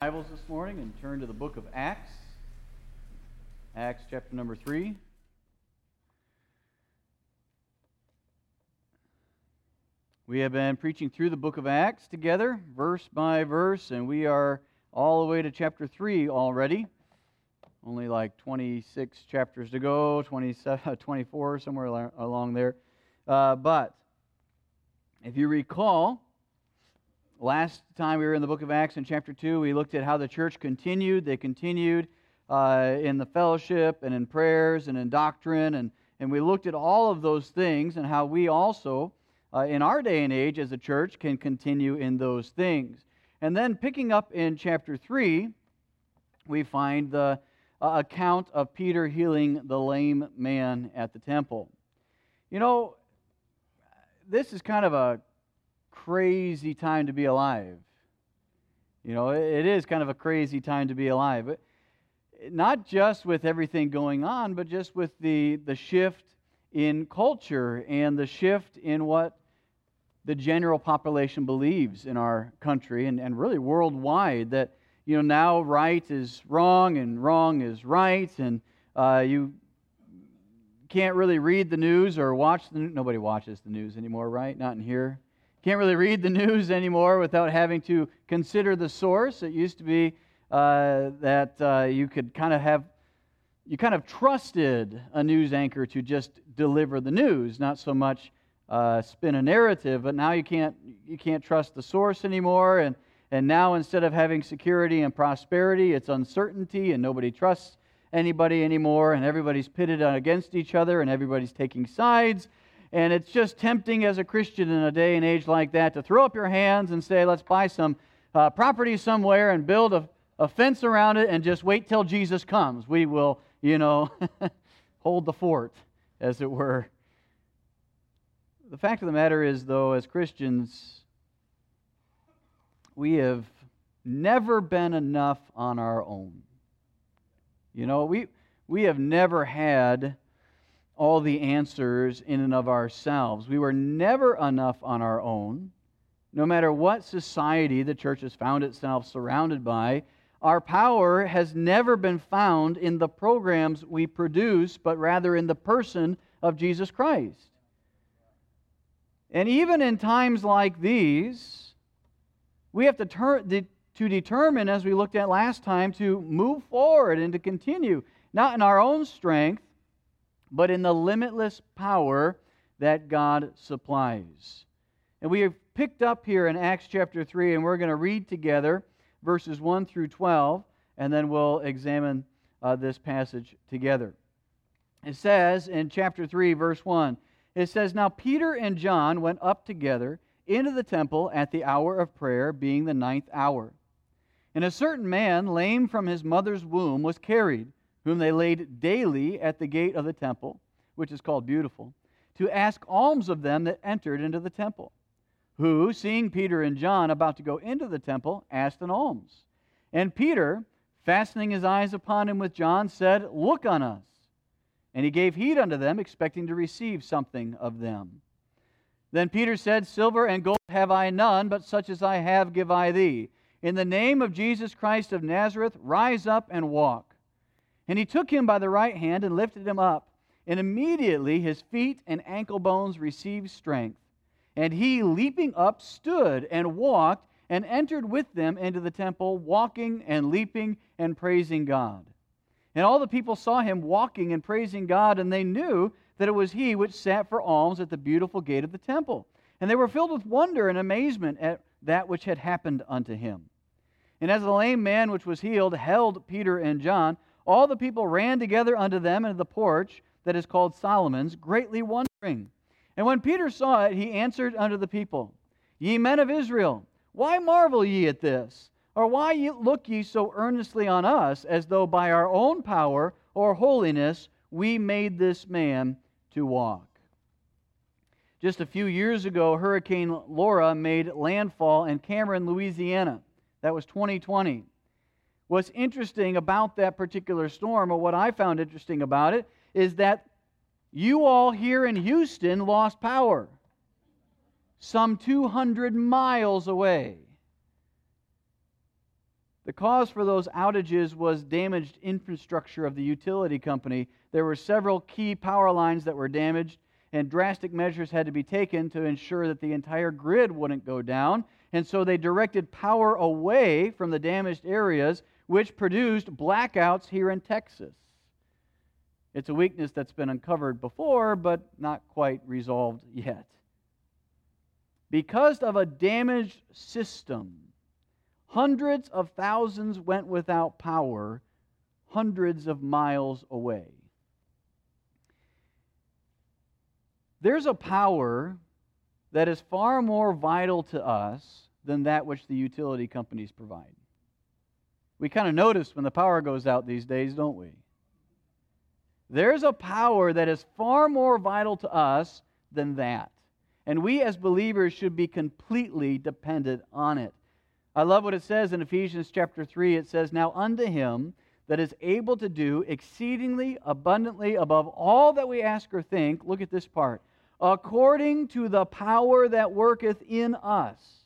Bibles this morning and turn to the book of Acts. Acts chapter number 3. We have been preaching through the book of Acts together, verse by verse, and we are all the way to chapter 3 already. Only like 26 chapters to go, 27, 24, somewhere along there. Uh, but if you recall, Last time we were in the book of Acts in chapter 2, we looked at how the church continued. They continued uh, in the fellowship and in prayers and in doctrine. And, and we looked at all of those things and how we also, uh, in our day and age as a church, can continue in those things. And then picking up in chapter 3, we find the uh, account of Peter healing the lame man at the temple. You know, this is kind of a crazy time to be alive. You know, it is kind of a crazy time to be alive. But Not just with everything going on, but just with the, the shift in culture and the shift in what the general population believes in our country and, and really worldwide that you know now right is wrong and wrong is right and uh, you can't really read the news or watch the nobody watches the news anymore right not in here can't really read the news anymore without having to consider the source. It used to be uh, that uh, you could kind of have, you kind of trusted a news anchor to just deliver the news, not so much uh, spin a narrative. But now you can't, you can't trust the source anymore. And, and now instead of having security and prosperity, it's uncertainty, and nobody trusts anybody anymore, and everybody's pitted against each other, and everybody's taking sides and it's just tempting as a Christian in a day and age like that to throw up your hands and say, let's buy some uh, property somewhere and build a, a fence around it and just wait till Jesus comes. We will, you know, hold the fort, as it were. The fact of the matter is, though, as Christians, we have never been enough on our own. You know, we, we have never had all the answers in and of ourselves. We were never enough on our own. No matter what society the church has found itself surrounded by, our power has never been found in the programs we produce, but rather in the person of Jesus Christ. And even in times like these, we have to, turn, to determine, as we looked at last time, to move forward and to continue, not in our own strength, but in the limitless power that God supplies. And we have picked up here in Acts chapter 3, and we're going to read together verses 1 through 12, and then we'll examine uh, this passage together. It says in chapter 3, verse 1, it says, Now Peter and John went up together into the temple at the hour of prayer, being the ninth hour. And a certain man, lame from his mother's womb, was carried whom they laid daily at the gate of the temple, which is called Beautiful, to ask alms of them that entered into the temple, who, seeing Peter and John about to go into the temple, asked an alms. And Peter, fastening his eyes upon him with John, said, Look on us. And he gave heed unto them, expecting to receive something of them. Then Peter said, Silver and gold have I none, but such as I have give I thee. In the name of Jesus Christ of Nazareth, rise up and walk. And he took him by the right hand and lifted him up. And immediately his feet and ankle bones received strength. And he, leaping up, stood and walked and entered with them into the temple, walking and leaping and praising God. And all the people saw him walking and praising God, and they knew that it was he which sat for alms at the beautiful gate of the temple. And they were filled with wonder and amazement at that which had happened unto him. And as the lame man which was healed held Peter and John, all the people ran together unto them into the porch that is called Solomon's, greatly wondering. And when Peter saw it, he answered unto the people, Ye men of Israel, why marvel ye at this? Or why look ye so earnestly on us, as though by our own power or holiness we made this man to walk? Just a few years ago, Hurricane Laura made landfall in Cameron, Louisiana. That was 2020. What's interesting about that particular storm, or what I found interesting about it, is that you all here in Houston lost power some 200 miles away. The cause for those outages was damaged infrastructure of the utility company. There were several key power lines that were damaged, and drastic measures had to be taken to ensure that the entire grid wouldn't go down. And so they directed power away from the damaged areas, which produced blackouts here in Texas. It's a weakness that's been uncovered before, but not quite resolved yet. Because of a damaged system, hundreds of thousands went without power hundreds of miles away. There's a power that is far more vital to us than that which the utility companies provide. We kind of notice when the power goes out these days, don't we? There's a power that is far more vital to us than that. And we as believers should be completely dependent on it. I love what it says in Ephesians chapter 3. It says, Now unto him that is able to do exceedingly abundantly above all that we ask or think, look at this part, according to the power that worketh in us.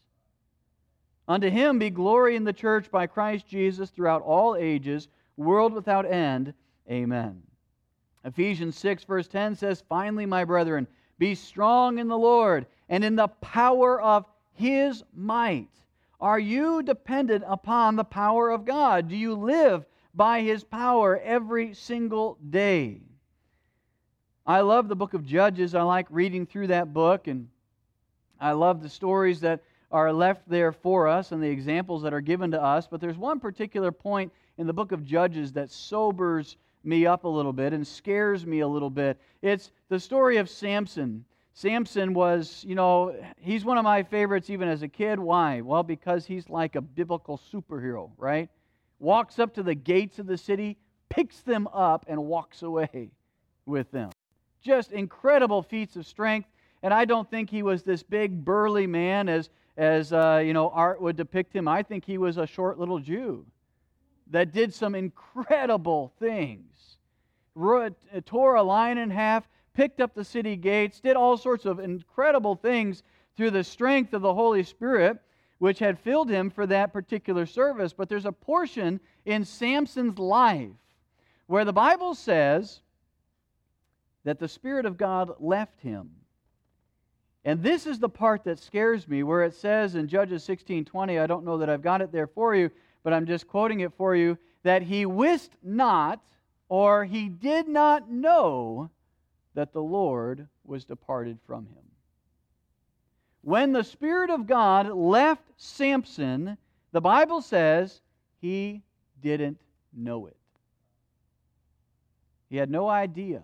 Unto him be glory in the church by Christ Jesus throughout all ages, world without end. Amen. Ephesians 6, verse 10 says, Finally, my brethren, be strong in the Lord and in the power of his might. Are you dependent upon the power of God? Do you live by his power every single day? I love the book of Judges. I like reading through that book, and I love the stories that are left there for us and the examples that are given to us. But there's one particular point in the book of Judges that sobers me up a little bit and scares me a little bit. It's the story of Samson. Samson was, you know, he's one of my favorites even as a kid. Why? Well, because he's like a biblical superhero, right? Walks up to the gates of the city, picks them up, and walks away with them. Just incredible feats of strength. And I don't think he was this big, burly man as, as uh, you know, art would depict him. I think he was a short little Jew that did some incredible things. Tore a lion in half, picked up the city gates, did all sorts of incredible things through the strength of the Holy Spirit, which had filled him for that particular service. But there's a portion in Samson's life where the Bible says that the Spirit of God left him. And this is the part that scares me, where it says in Judges 16:20, I don't know that I've got it there for you, but I'm just quoting it for you, that he wist not or he did not know that the Lord was departed from him. When the Spirit of God left Samson, the Bible says he didn't know it. He had no idea.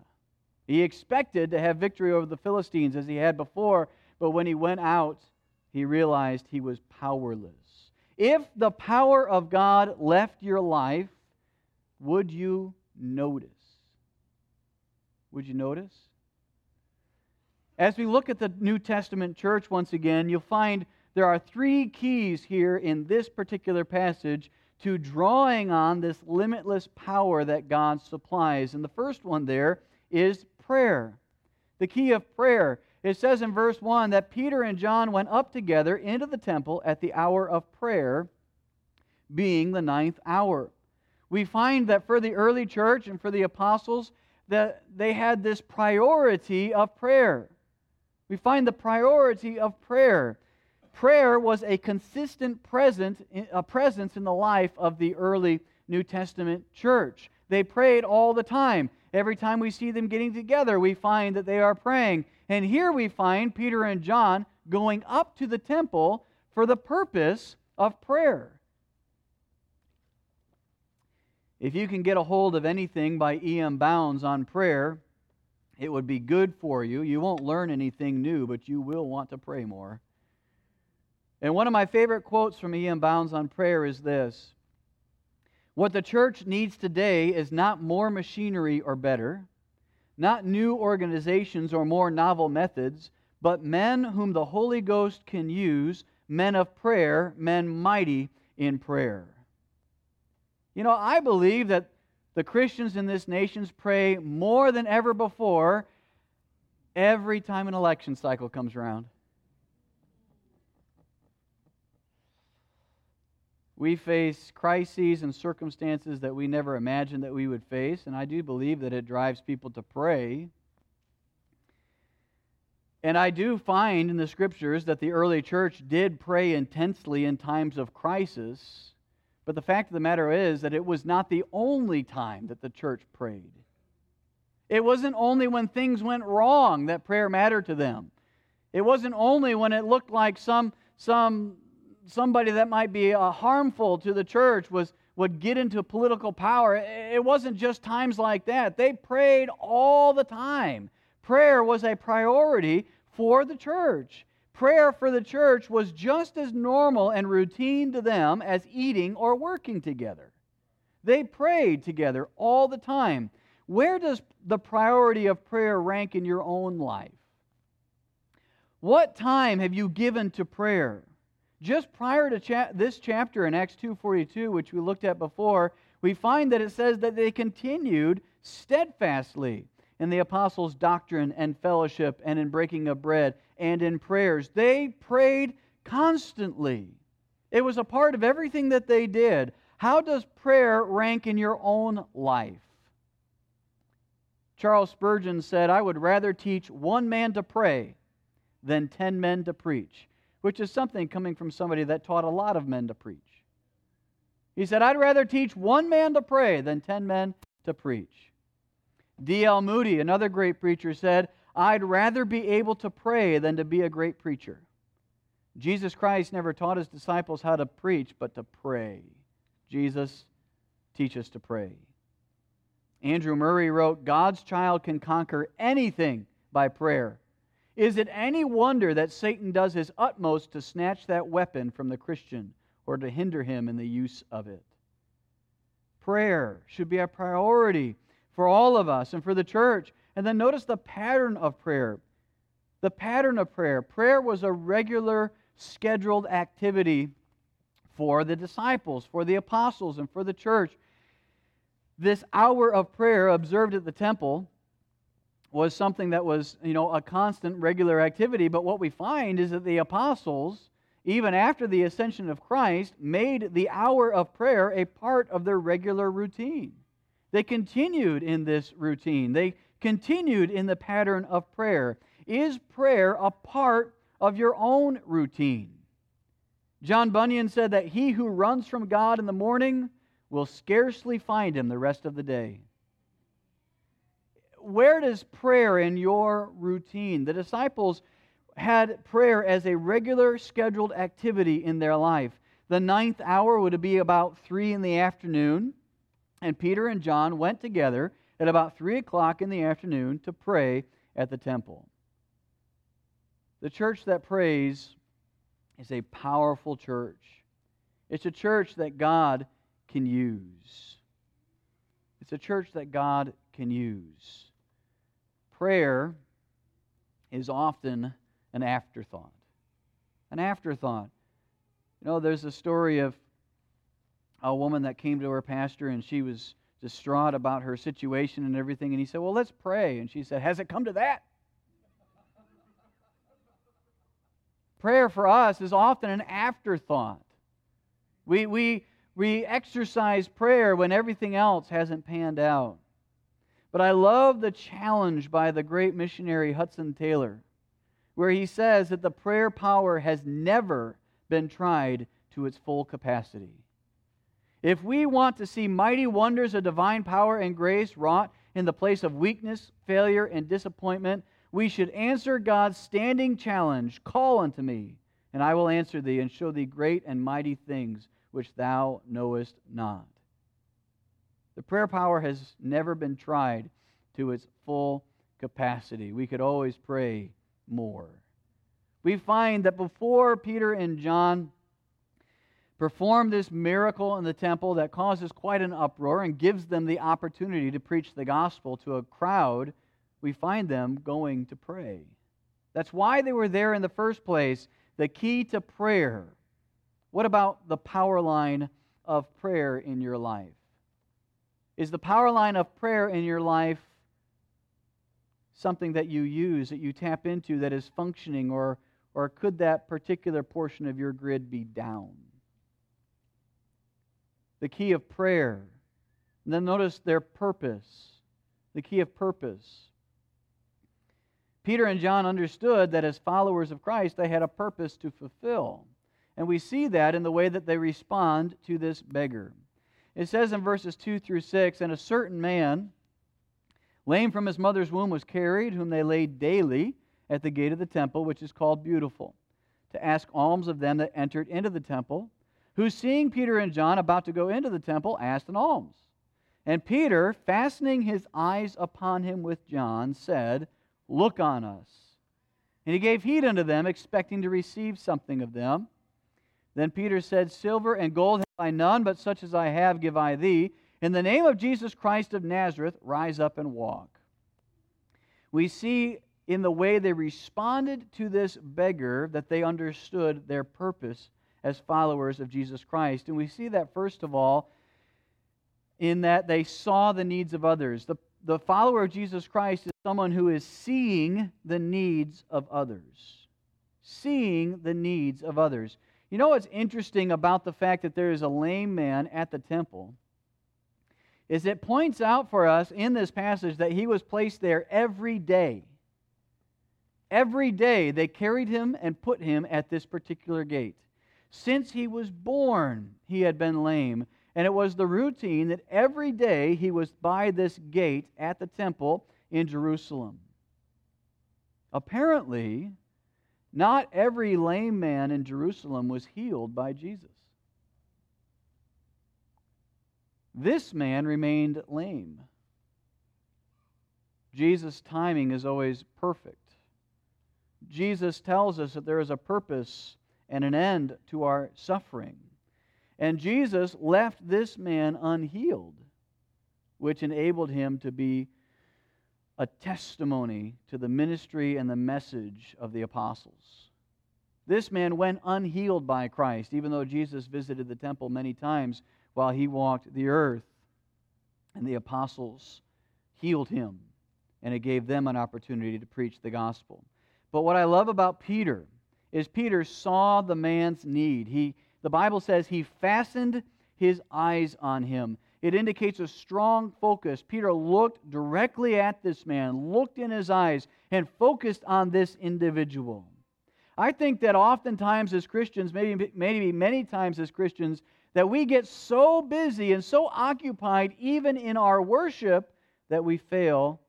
He expected to have victory over the Philistines as he had before, but when he went out, he realized he was powerless. If the power of God left your life, would you notice? Would you notice? As we look at the New Testament church once again, you'll find there are three keys here in this particular passage to drawing on this limitless power that God supplies. And the first one there is prayer. The key of prayer. It says in verse 1 that Peter and John went up together into the temple at the hour of prayer, being the ninth hour. We find that for the early church and for the apostles, that they had this priority of prayer. We find the priority of prayer. Prayer was a consistent present, a presence in the life of the early New Testament church. They prayed all the time. Every time we see them getting together, we find that they are praying. And here we find Peter and John going up to the temple for the purpose of prayer. If you can get a hold of anything by E.M. Bounds on prayer, it would be good for you. You won't learn anything new, but you will want to pray more. And one of my favorite quotes from E.M. Bounds on prayer is this What the church needs today is not more machinery or better, not new organizations or more novel methods, but men whom the Holy Ghost can use, men of prayer, men mighty in prayer. You know, I believe that the Christians in this nation pray more than ever before every time an election cycle comes around. We face crises and circumstances that we never imagined that we would face, and I do believe that it drives people to pray. And I do find in the scriptures that the early church did pray intensely in times of crisis. But the fact of the matter is that it was not the only time that the church prayed. It wasn't only when things went wrong that prayer mattered to them. It wasn't only when it looked like some, some somebody that might be uh, harmful to the church was, would get into political power. It wasn't just times like that. They prayed all the time. Prayer was a priority for the church. Prayer for the church was just as normal and routine to them as eating or working together. They prayed together all the time. Where does the priority of prayer rank in your own life? What time have you given to prayer? Just prior to cha- this chapter in Acts 2:42, which we looked at before, we find that it says that they continued steadfastly in the apostles' doctrine and fellowship and in breaking of bread and in prayers. They prayed constantly. It was a part of everything that they did. How does prayer rank in your own life? Charles Spurgeon said, I would rather teach one man to pray than ten men to preach, which is something coming from somebody that taught a lot of men to preach. He said, I'd rather teach one man to pray than ten men to preach. D.L. Moody, another great preacher, said, I'd rather be able to pray than to be a great preacher. Jesus Christ never taught his disciples how to preach, but to pray. Jesus, teach us to pray. Andrew Murray wrote, God's child can conquer anything by prayer. Is it any wonder that Satan does his utmost to snatch that weapon from the Christian or to hinder him in the use of it? Prayer should be a priority for all of us and for the church. And then notice the pattern of prayer. The pattern of prayer. Prayer was a regular, scheduled activity for the disciples, for the apostles, and for the church. This hour of prayer observed at the temple was something that was, you know, a constant, regular activity. But what we find is that the apostles, even after the ascension of Christ, made the hour of prayer a part of their regular routine. They continued in this routine, they continued in the pattern of prayer. Is prayer a part of your own routine? John Bunyan said that he who runs from God in the morning will scarcely find him the rest of the day. Where does prayer in your routine? The disciples had prayer as a regular scheduled activity in their life. The ninth hour would be about three in the afternoon. And Peter and John went together at about 3 o'clock in the afternoon to pray at the temple. The church that prays is a powerful church. It's a church that God can use. It's a church that God can use. Prayer is often an afterthought. An afterthought. You know, there's a story of a woman that came to her pastor and she was distraught about her situation and everything. And he said, Well, let's pray. And she said, Has it come to that? Prayer for us is often an afterthought. We, we, we exercise prayer when everything else hasn't panned out. But I love the challenge by the great missionary Hudson Taylor, where he says that the prayer power has never been tried to its full capacity. If we want to see mighty wonders of divine power and grace wrought in the place of weakness, failure, and disappointment, we should answer God's standing challenge Call unto me, and I will answer thee, and show thee great and mighty things which thou knowest not. The prayer power has never been tried to its full capacity. We could always pray more. We find that before Peter and John perform this miracle in the temple that causes quite an uproar and gives them the opportunity to preach the gospel to a crowd, we find them going to pray. That's why they were there in the first place. The key to prayer. What about the power line of prayer in your life? Is the power line of prayer in your life something that you use, that you tap into, that is functioning, or, or could that particular portion of your grid be down? the key of prayer. And then notice their purpose, the key of purpose. Peter and John understood that as followers of Christ, they had a purpose to fulfill. And we see that in the way that they respond to this beggar. It says in verses 2 through 6 And a certain man, lame from his mother's womb, was carried, whom they laid daily at the gate of the temple, which is called Beautiful, to ask alms of them that entered into the temple, who, seeing Peter and John about to go into the temple, asked an alms. And Peter, fastening his eyes upon him with John, said, Look on us. And he gave heed unto them, expecting to receive something of them. Then Peter said, Silver and gold I none, but such as I have give I thee. In the name of Jesus Christ of Nazareth, rise up and walk. We see in the way they responded to this beggar that they understood their purpose as followers of Jesus Christ. And we see that, first of all, in that they saw the needs of others. The the follower of Jesus Christ is someone who is seeing the needs of others. Seeing the needs of others. You know what's interesting about the fact that there is a lame man at the temple? Is it points out for us in this passage that he was placed there every day. Every day they carried him and put him at this particular gate. Since he was born, he had been lame. And it was the routine that every day he was by this gate at the temple in Jerusalem. Apparently, not every lame man in Jerusalem was healed by Jesus. This man remained lame. Jesus' timing is always perfect. Jesus tells us that there is a purpose and an end to our suffering. And Jesus left this man unhealed, which enabled him to be a testimony to the ministry and the message of the apostles. This man went unhealed by Christ, even though Jesus visited the temple many times while he walked the earth. And the apostles healed him, and it gave them an opportunity to preach the gospel. But what I love about Peter is Peter saw the man's need. He the Bible says he fastened his eyes on him. It indicates a strong focus. Peter looked directly at this man, looked in his eyes, and focused on this individual. I think that oftentimes as Christians, maybe, maybe many times as Christians, that we get so busy and so occupied, even in our worship, that we fail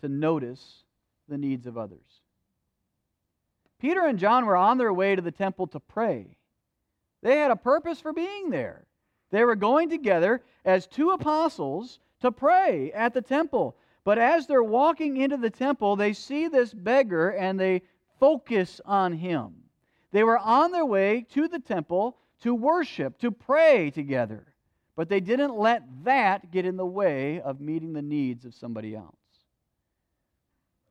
to notice the needs of others. Peter and John were on their way to the temple to pray. They had a purpose for being there. They were going together as two apostles to pray at the temple. But as they're walking into the temple, they see this beggar and they focus on him. They were on their way to the temple to worship, to pray together. But they didn't let that get in the way of meeting the needs of somebody else.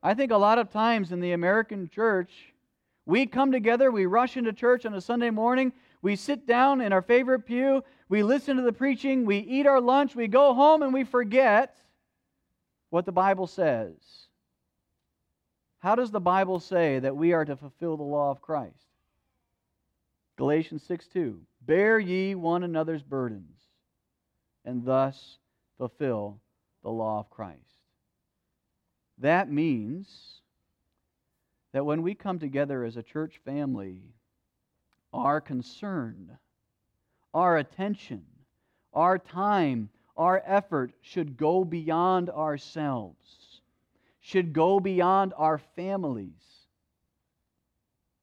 I think a lot of times in the American church, we come together, we rush into church on a Sunday morning, we sit down in our favorite pew, we listen to the preaching, we eat our lunch, we go home, and we forget what the Bible says. How does the Bible say that we are to fulfill the law of Christ? Galatians 6 2. Bear ye one another's burdens, and thus fulfill the law of Christ. That means that when we come together as a church family, our concern, our attention, our time, our effort should go beyond ourselves, should go beyond our families,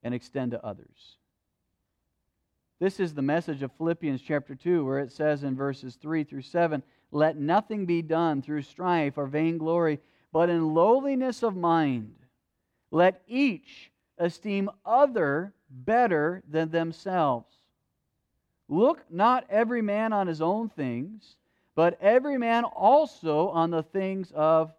and extend to others. This is the message of Philippians chapter 2, where it says in verses 3 through 7 Let nothing be done through strife or vainglory, but in lowliness of mind. Let each esteem other better than themselves. Look not every man on his own things, but every man also on the things of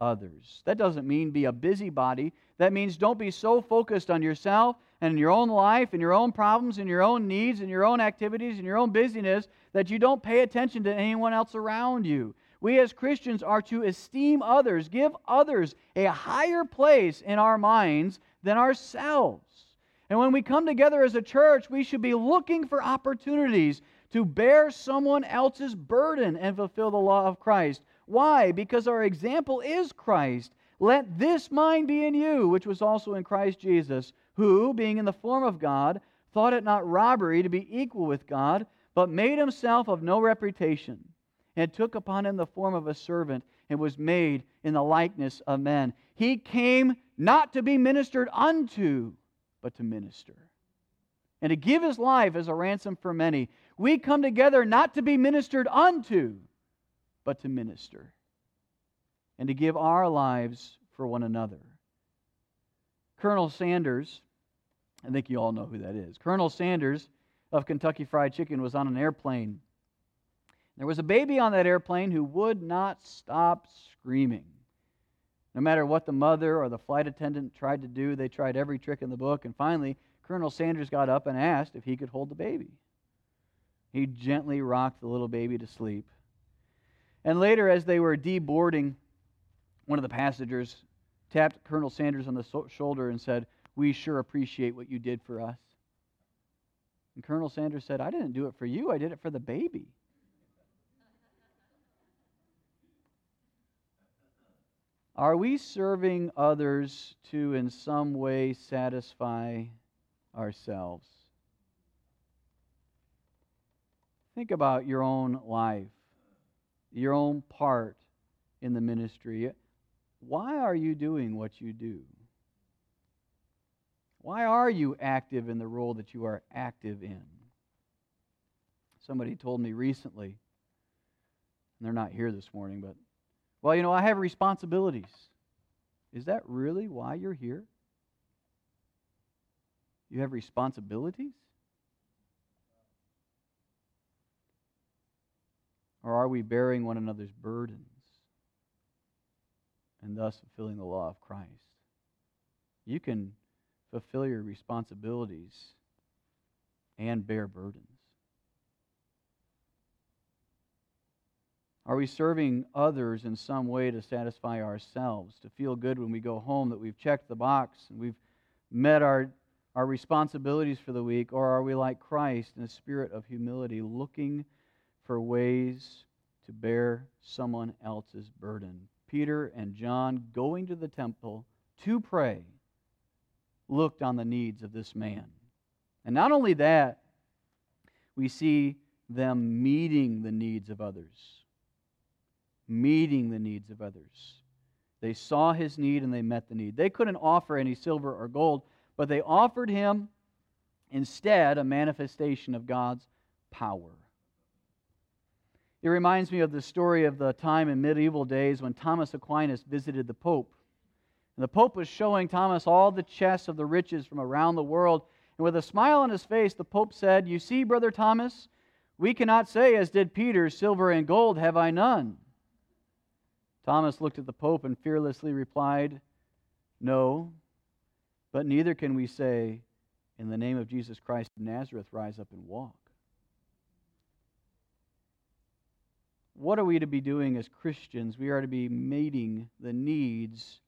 others. That doesn't mean be a busybody. That means don't be so focused on yourself and your own life and your own problems and your own needs and your own activities and your own busyness that you don't pay attention to anyone else around you. We as Christians are to esteem others, give others a higher place in our minds than ourselves. And when we come together as a church, we should be looking for opportunities to bear someone else's burden and fulfill the law of Christ. Why? Because our example is Christ. Let this mind be in you, which was also in Christ Jesus, who, being in the form of God, thought it not robbery to be equal with God, but made himself of no reputation, and took upon him the form of a servant, and was made in the likeness of men. He came not to be ministered unto, but to minister, and to give his life as a ransom for many. We come together not to be ministered unto, but to minister, and to give our lives for one another. Colonel Sanders, I think you all know who that is. Colonel Sanders of Kentucky Fried Chicken was on an airplane. There was a baby on that airplane who would not stop screaming. No matter what the mother or the flight attendant tried to do, they tried every trick in the book. And finally, Colonel Sanders got up and asked if he could hold the baby. He gently rocked the little baby to sleep. And later, as they were deboarding, one of the passengers tapped Colonel Sanders on the so- shoulder and said, We sure appreciate what you did for us. And Colonel Sanders said, I didn't do it for you, I did it for the baby. Are we serving others to, in some way, satisfy ourselves? Think about your own life, your own part in the ministry. Why are you doing what you do? Why are you active in the role that you are active in? Somebody told me recently, and they're not here this morning, but well, you know, I have responsibilities. Is that really why you're here? You have responsibilities? Or are we bearing one another's burdens and thus fulfilling the law of Christ? You can fulfill your responsibilities and bear burdens. Are we serving others in some way to satisfy ourselves, to feel good when we go home that we've checked the box and we've met our, our responsibilities for the week? Or are we like Christ in a spirit of humility, looking for ways to bear someone else's burden? Peter and John, going to the temple to pray, looked on the needs of this man. And not only that, we see them meeting the needs of others meeting the needs of others. They saw his need and they met the need. They couldn't offer any silver or gold, but they offered him instead a manifestation of God's power. It reminds me of the story of the time in medieval days when Thomas Aquinas visited the Pope. And the Pope was showing Thomas all the chests of the riches from around the world. And with a smile on his face, the Pope said, You see, Brother Thomas, we cannot say, as did Peter, Silver and gold have I none. Thomas looked at the Pope and fearlessly replied, No, but neither can we say, In the name of Jesus Christ of Nazareth, rise up and walk. What are we to be doing as Christians? We are to be meeting the needs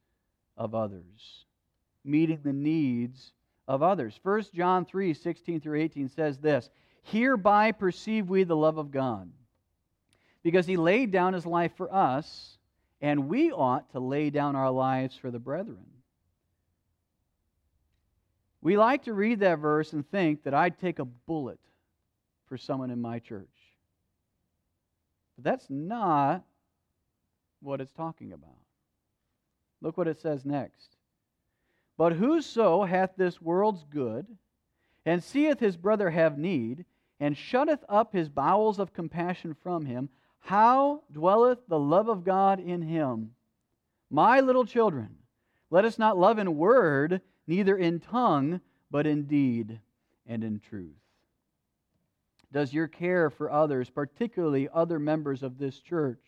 of others. Meeting the needs of others. 1 John 3 16 through 18 says this Hereby perceive we the love of God, because he laid down his life for us and we ought to lay down our lives for the brethren. We like to read that verse and think that I'd take a bullet for someone in my church. But that's not what it's talking about. Look what it says next. But whoso hath this world's good, and seeth his brother have need, and shutteth up his bowels of compassion from him, how dwelleth the love of God in him? My little children, let us not love in word, neither in tongue, but in deed and in truth. Does your care for others, particularly other members of this church,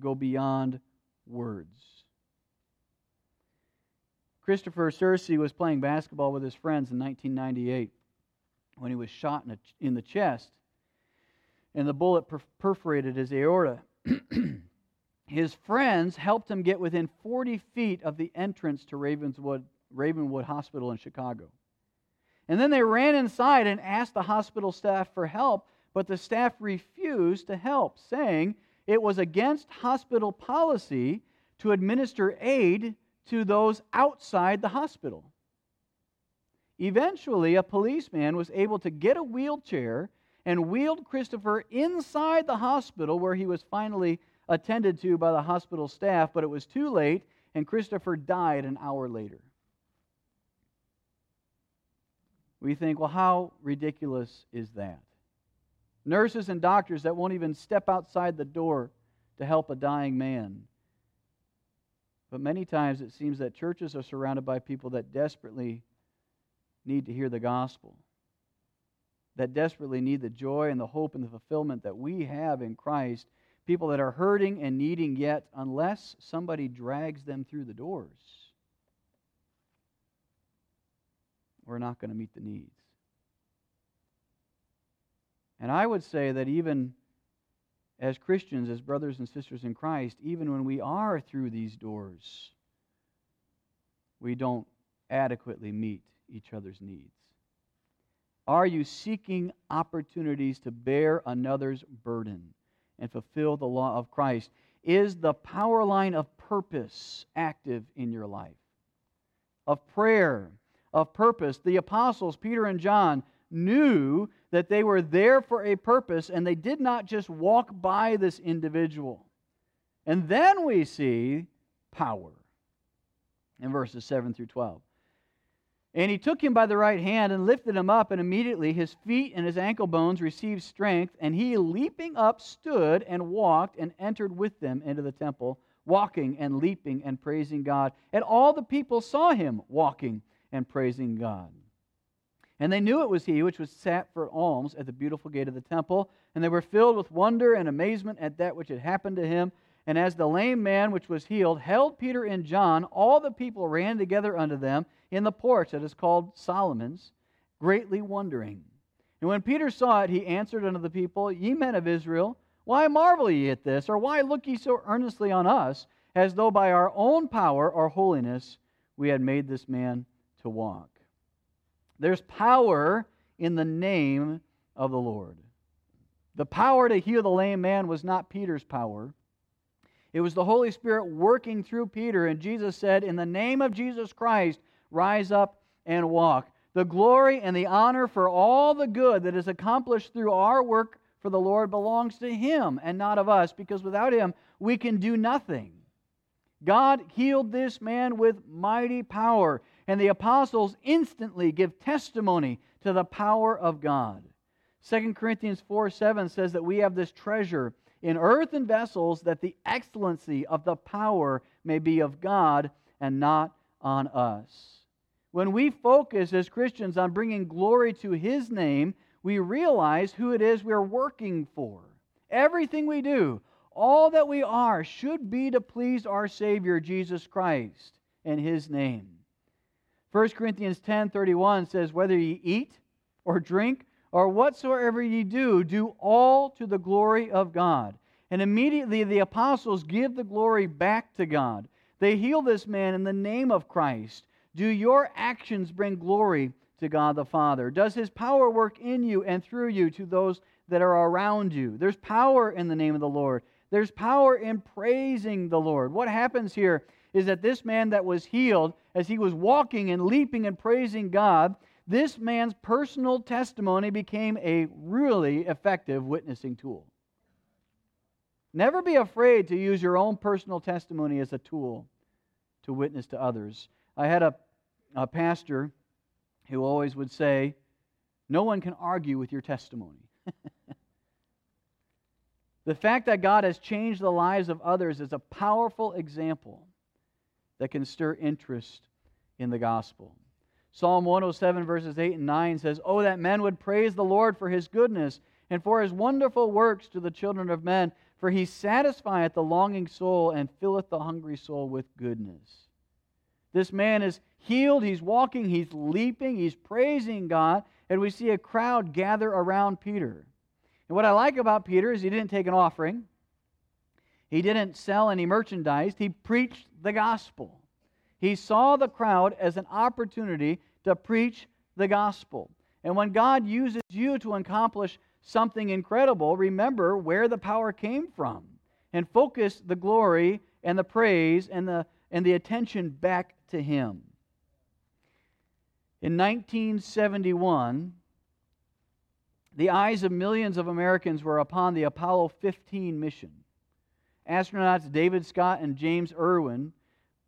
go beyond words? Christopher Sercye was playing basketball with his friends in 1998 when he was shot in, a, in the chest and the bullet perforated his aorta. his friends helped him get within 40 feet of the entrance to Ravenswood, Ravenwood Hospital in Chicago. And then they ran inside and asked the hospital staff for help, but the staff refused to help, saying it was against hospital policy to administer aid to those outside the hospital. Eventually, a policeman was able to get a wheelchair and wheeled Christopher inside the hospital where he was finally attended to by the hospital staff, but it was too late and Christopher died an hour later. We think, well, how ridiculous is that? Nurses and doctors that won't even step outside the door to help a dying man. But many times it seems that churches are surrounded by people that desperately need to hear the gospel, that desperately need the joy and the hope and the fulfillment that we have in Christ. People that are hurting and needing, yet, unless somebody drags them through the doors, we're not going to meet the needs. And I would say that even as Christians, as brothers and sisters in Christ, even when we are through these doors, we don't adequately meet each other's needs. Are you seeking opportunities to bear another's burden and fulfill the law of Christ? Is the power line of purpose active in your life? Of prayer, of purpose. The apostles, Peter and John, knew that they were there for a purpose and they did not just walk by this individual. And then we see power in verses 7 through 12. And he took him by the right hand and lifted him up, and immediately his feet and his ankle bones received strength. And he, leaping up, stood and walked and entered with them into the temple, walking and leaping and praising God. And all the people saw him walking and praising God. And they knew it was he which was sat for alms at the beautiful gate of the temple. And they were filled with wonder and amazement at that which had happened to him. And as the lame man which was healed held Peter and John, all the people ran together unto them in the porch that is called Solomon's, greatly wondering. And when Peter saw it, he answered unto the people, Ye men of Israel, why marvel ye at this? Or why look ye so earnestly on us, as though by our own power or holiness we had made this man to walk? There's power in the name of the Lord. The power to heal the lame man was not Peter's power. It was the Holy Spirit working through Peter, and Jesus said, In the name of Jesus Christ, rise up and walk. The glory and the honor for all the good that is accomplished through our work for the Lord belongs to Him and not of us, because without Him we can do nothing. God healed this man with mighty power. And the apostles instantly give testimony to the power of God. 2 Corinthians 4 7 says that we have this treasure in earthen vessels that the excellency of the power may be of God and not on us. When we focus as Christians on bringing glory to His name, we realize who it is we're working for. Everything we do, all that we are, should be to please our Savior, Jesus Christ, and His name. 1 Corinthians 10 31 says, Whether ye eat or drink or whatsoever ye do, do all to the glory of God. And immediately the apostles give the glory back to God. They heal this man in the name of Christ. Do your actions bring glory to God the Father? Does his power work in you and through you to those that are around you? There's power in the name of the Lord. There's power in praising the Lord. What happens here is that this man that was healed, as he was walking and leaping and praising God, this man's personal testimony became a really effective witnessing tool. Never be afraid to use your own personal testimony as a tool to witness to others. I had a, a pastor who always would say, No one can argue with your testimony. the fact that God has changed the lives of others is a powerful example that can stir interest in the gospel. Psalm 107, verses 8 and 9 says, Oh, that men would praise the Lord for his goodness and for his wonderful works to the children of men, for he satisfieth the longing soul and filleth the hungry soul with goodness. This man is healed, he's walking, he's leaping, he's praising God, and we see a crowd gather around Peter. And what I like about Peter is he didn't take an offering. He didn't sell any merchandise, he preached the gospel. He saw the crowd as an opportunity to preach the gospel. And when God uses you to accomplish something incredible, remember where the power came from and focus the glory and the praise and the, and the attention back to Him. In 1971, the eyes of millions of Americans were upon the Apollo 15 mission. Astronauts David Scott and James Irwin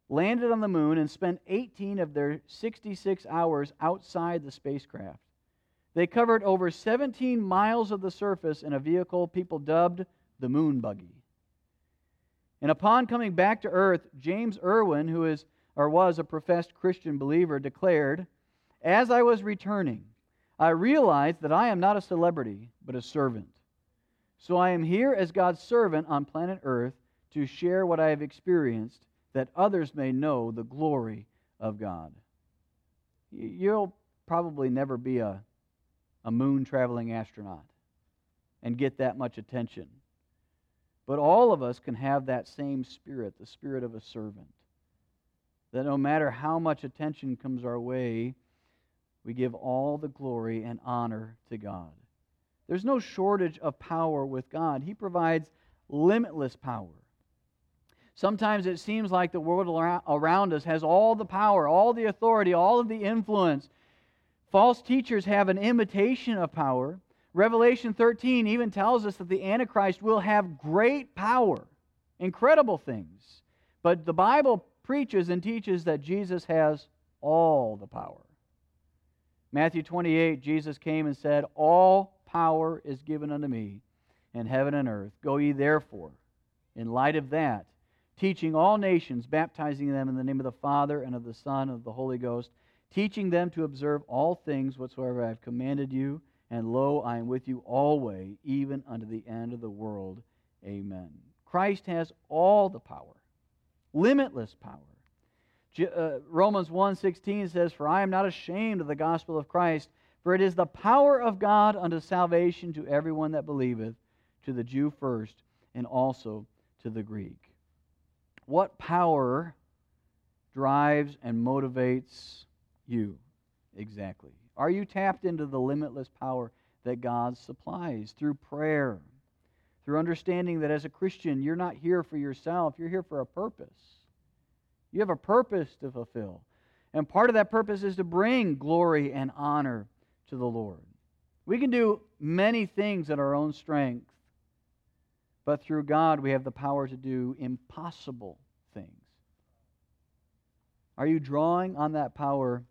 landed on the moon and spent 18 of their 66 hours outside the spacecraft. They covered over 17 miles of the surface in a vehicle people dubbed the moon buggy. And upon coming back to earth, James Irwin, who is or was a professed Christian believer, declared, As I was returning, I realized that I am not a celebrity, but a servant. So I am here as God's servant on planet Earth to share what I have experienced, that others may know the glory of God. You'll probably never be a, a moon traveling astronaut and get that much attention. But all of us can have that same spirit, the spirit of a servant. That no matter how much attention comes our way, we give all the glory and honor to God. There's no shortage of power with God, He provides limitless power. Sometimes it seems like the world around us has all the power, all the authority, all of the influence. False teachers have an imitation of power. Revelation 13 even tells us that the Antichrist will have great power, incredible things. But the Bible preaches and teaches that Jesus has all the power. Matthew 28, Jesus came and said, All power is given unto me in heaven and earth. Go ye therefore, in light of that, teaching all nations, baptizing them in the name of the Father and of the Son and of the Holy Ghost, teaching them to observe all things whatsoever I have commanded you. And lo, I am with you always, even unto the end of the world. Amen. Christ has all the power, limitless power. Uh, Romans 1:16 says, "For I am not ashamed of the gospel of Christ, for it is the power of God unto salvation to everyone that believeth, to the Jew first, and also to the Greek." What power drives and motivates you exactly? Are you tapped into the limitless power that God supplies through prayer, through understanding that as a Christian, you're not here for yourself, you're here for a purpose? You have a purpose to fulfill. And part of that purpose is to bring glory and honor to the Lord. We can do many things in our own strength, but through God we have the power to do impossible things. Are you drawing on that power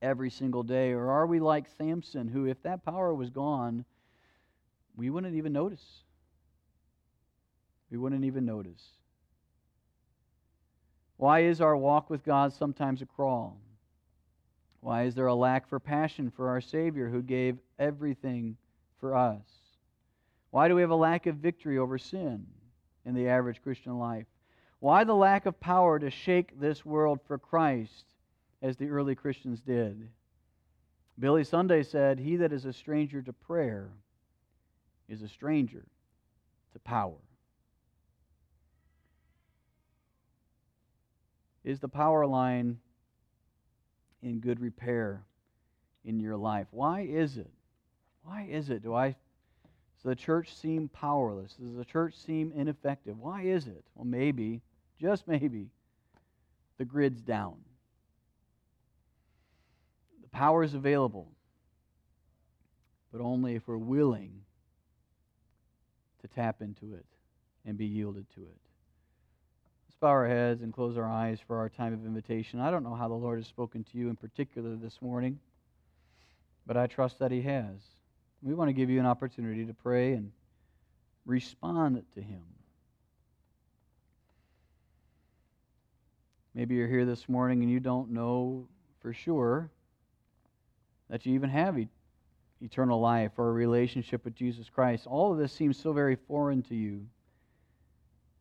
every single day? Or are we like Samson, who, if that power was gone, we wouldn't even notice? We wouldn't even notice. Why is our walk with God sometimes a crawl? Why is there a lack for passion for our Savior who gave everything for us? Why do we have a lack of victory over sin in the average Christian life? Why the lack of power to shake this world for Christ as the early Christians did? Billy Sunday said, He that is a stranger to prayer is a stranger to power. Is the power line in good repair in your life? Why is it? Why is it? Do I does the church seem powerless? Does the church seem ineffective? Why is it? Well, maybe, just maybe, the grid's down. The power is available, but only if we're willing to tap into it and be yielded to it Let's bow our heads and close our eyes for our time of invitation. I don't know how the Lord has spoken to you in particular this morning, but I trust that He has. We want to give you an opportunity to pray and respond to Him. Maybe you're here this morning and you don't know for sure that you even have eternal life or a relationship with Jesus Christ. All of this seems so very foreign to you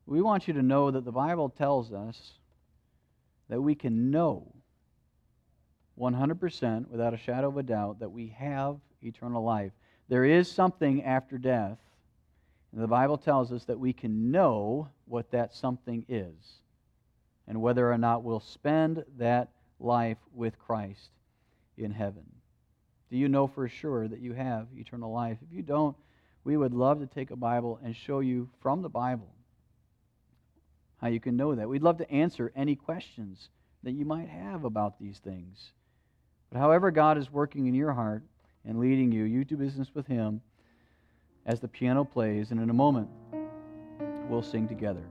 we want you to know that the Bible tells us that we can know 100% without a shadow of a doubt that we have eternal life. There is something after death. And the Bible tells us that we can know what that something is and whether or not we'll spend that life with Christ in heaven. Do you know for sure that you have eternal life? If you don't, we would love to take a Bible and show you from the Bible how you can know that. We'd love to answer any questions that you might have about these things. But however God is working in your heart and leading you, you do business with Him as the piano plays, and in a moment, we'll sing together.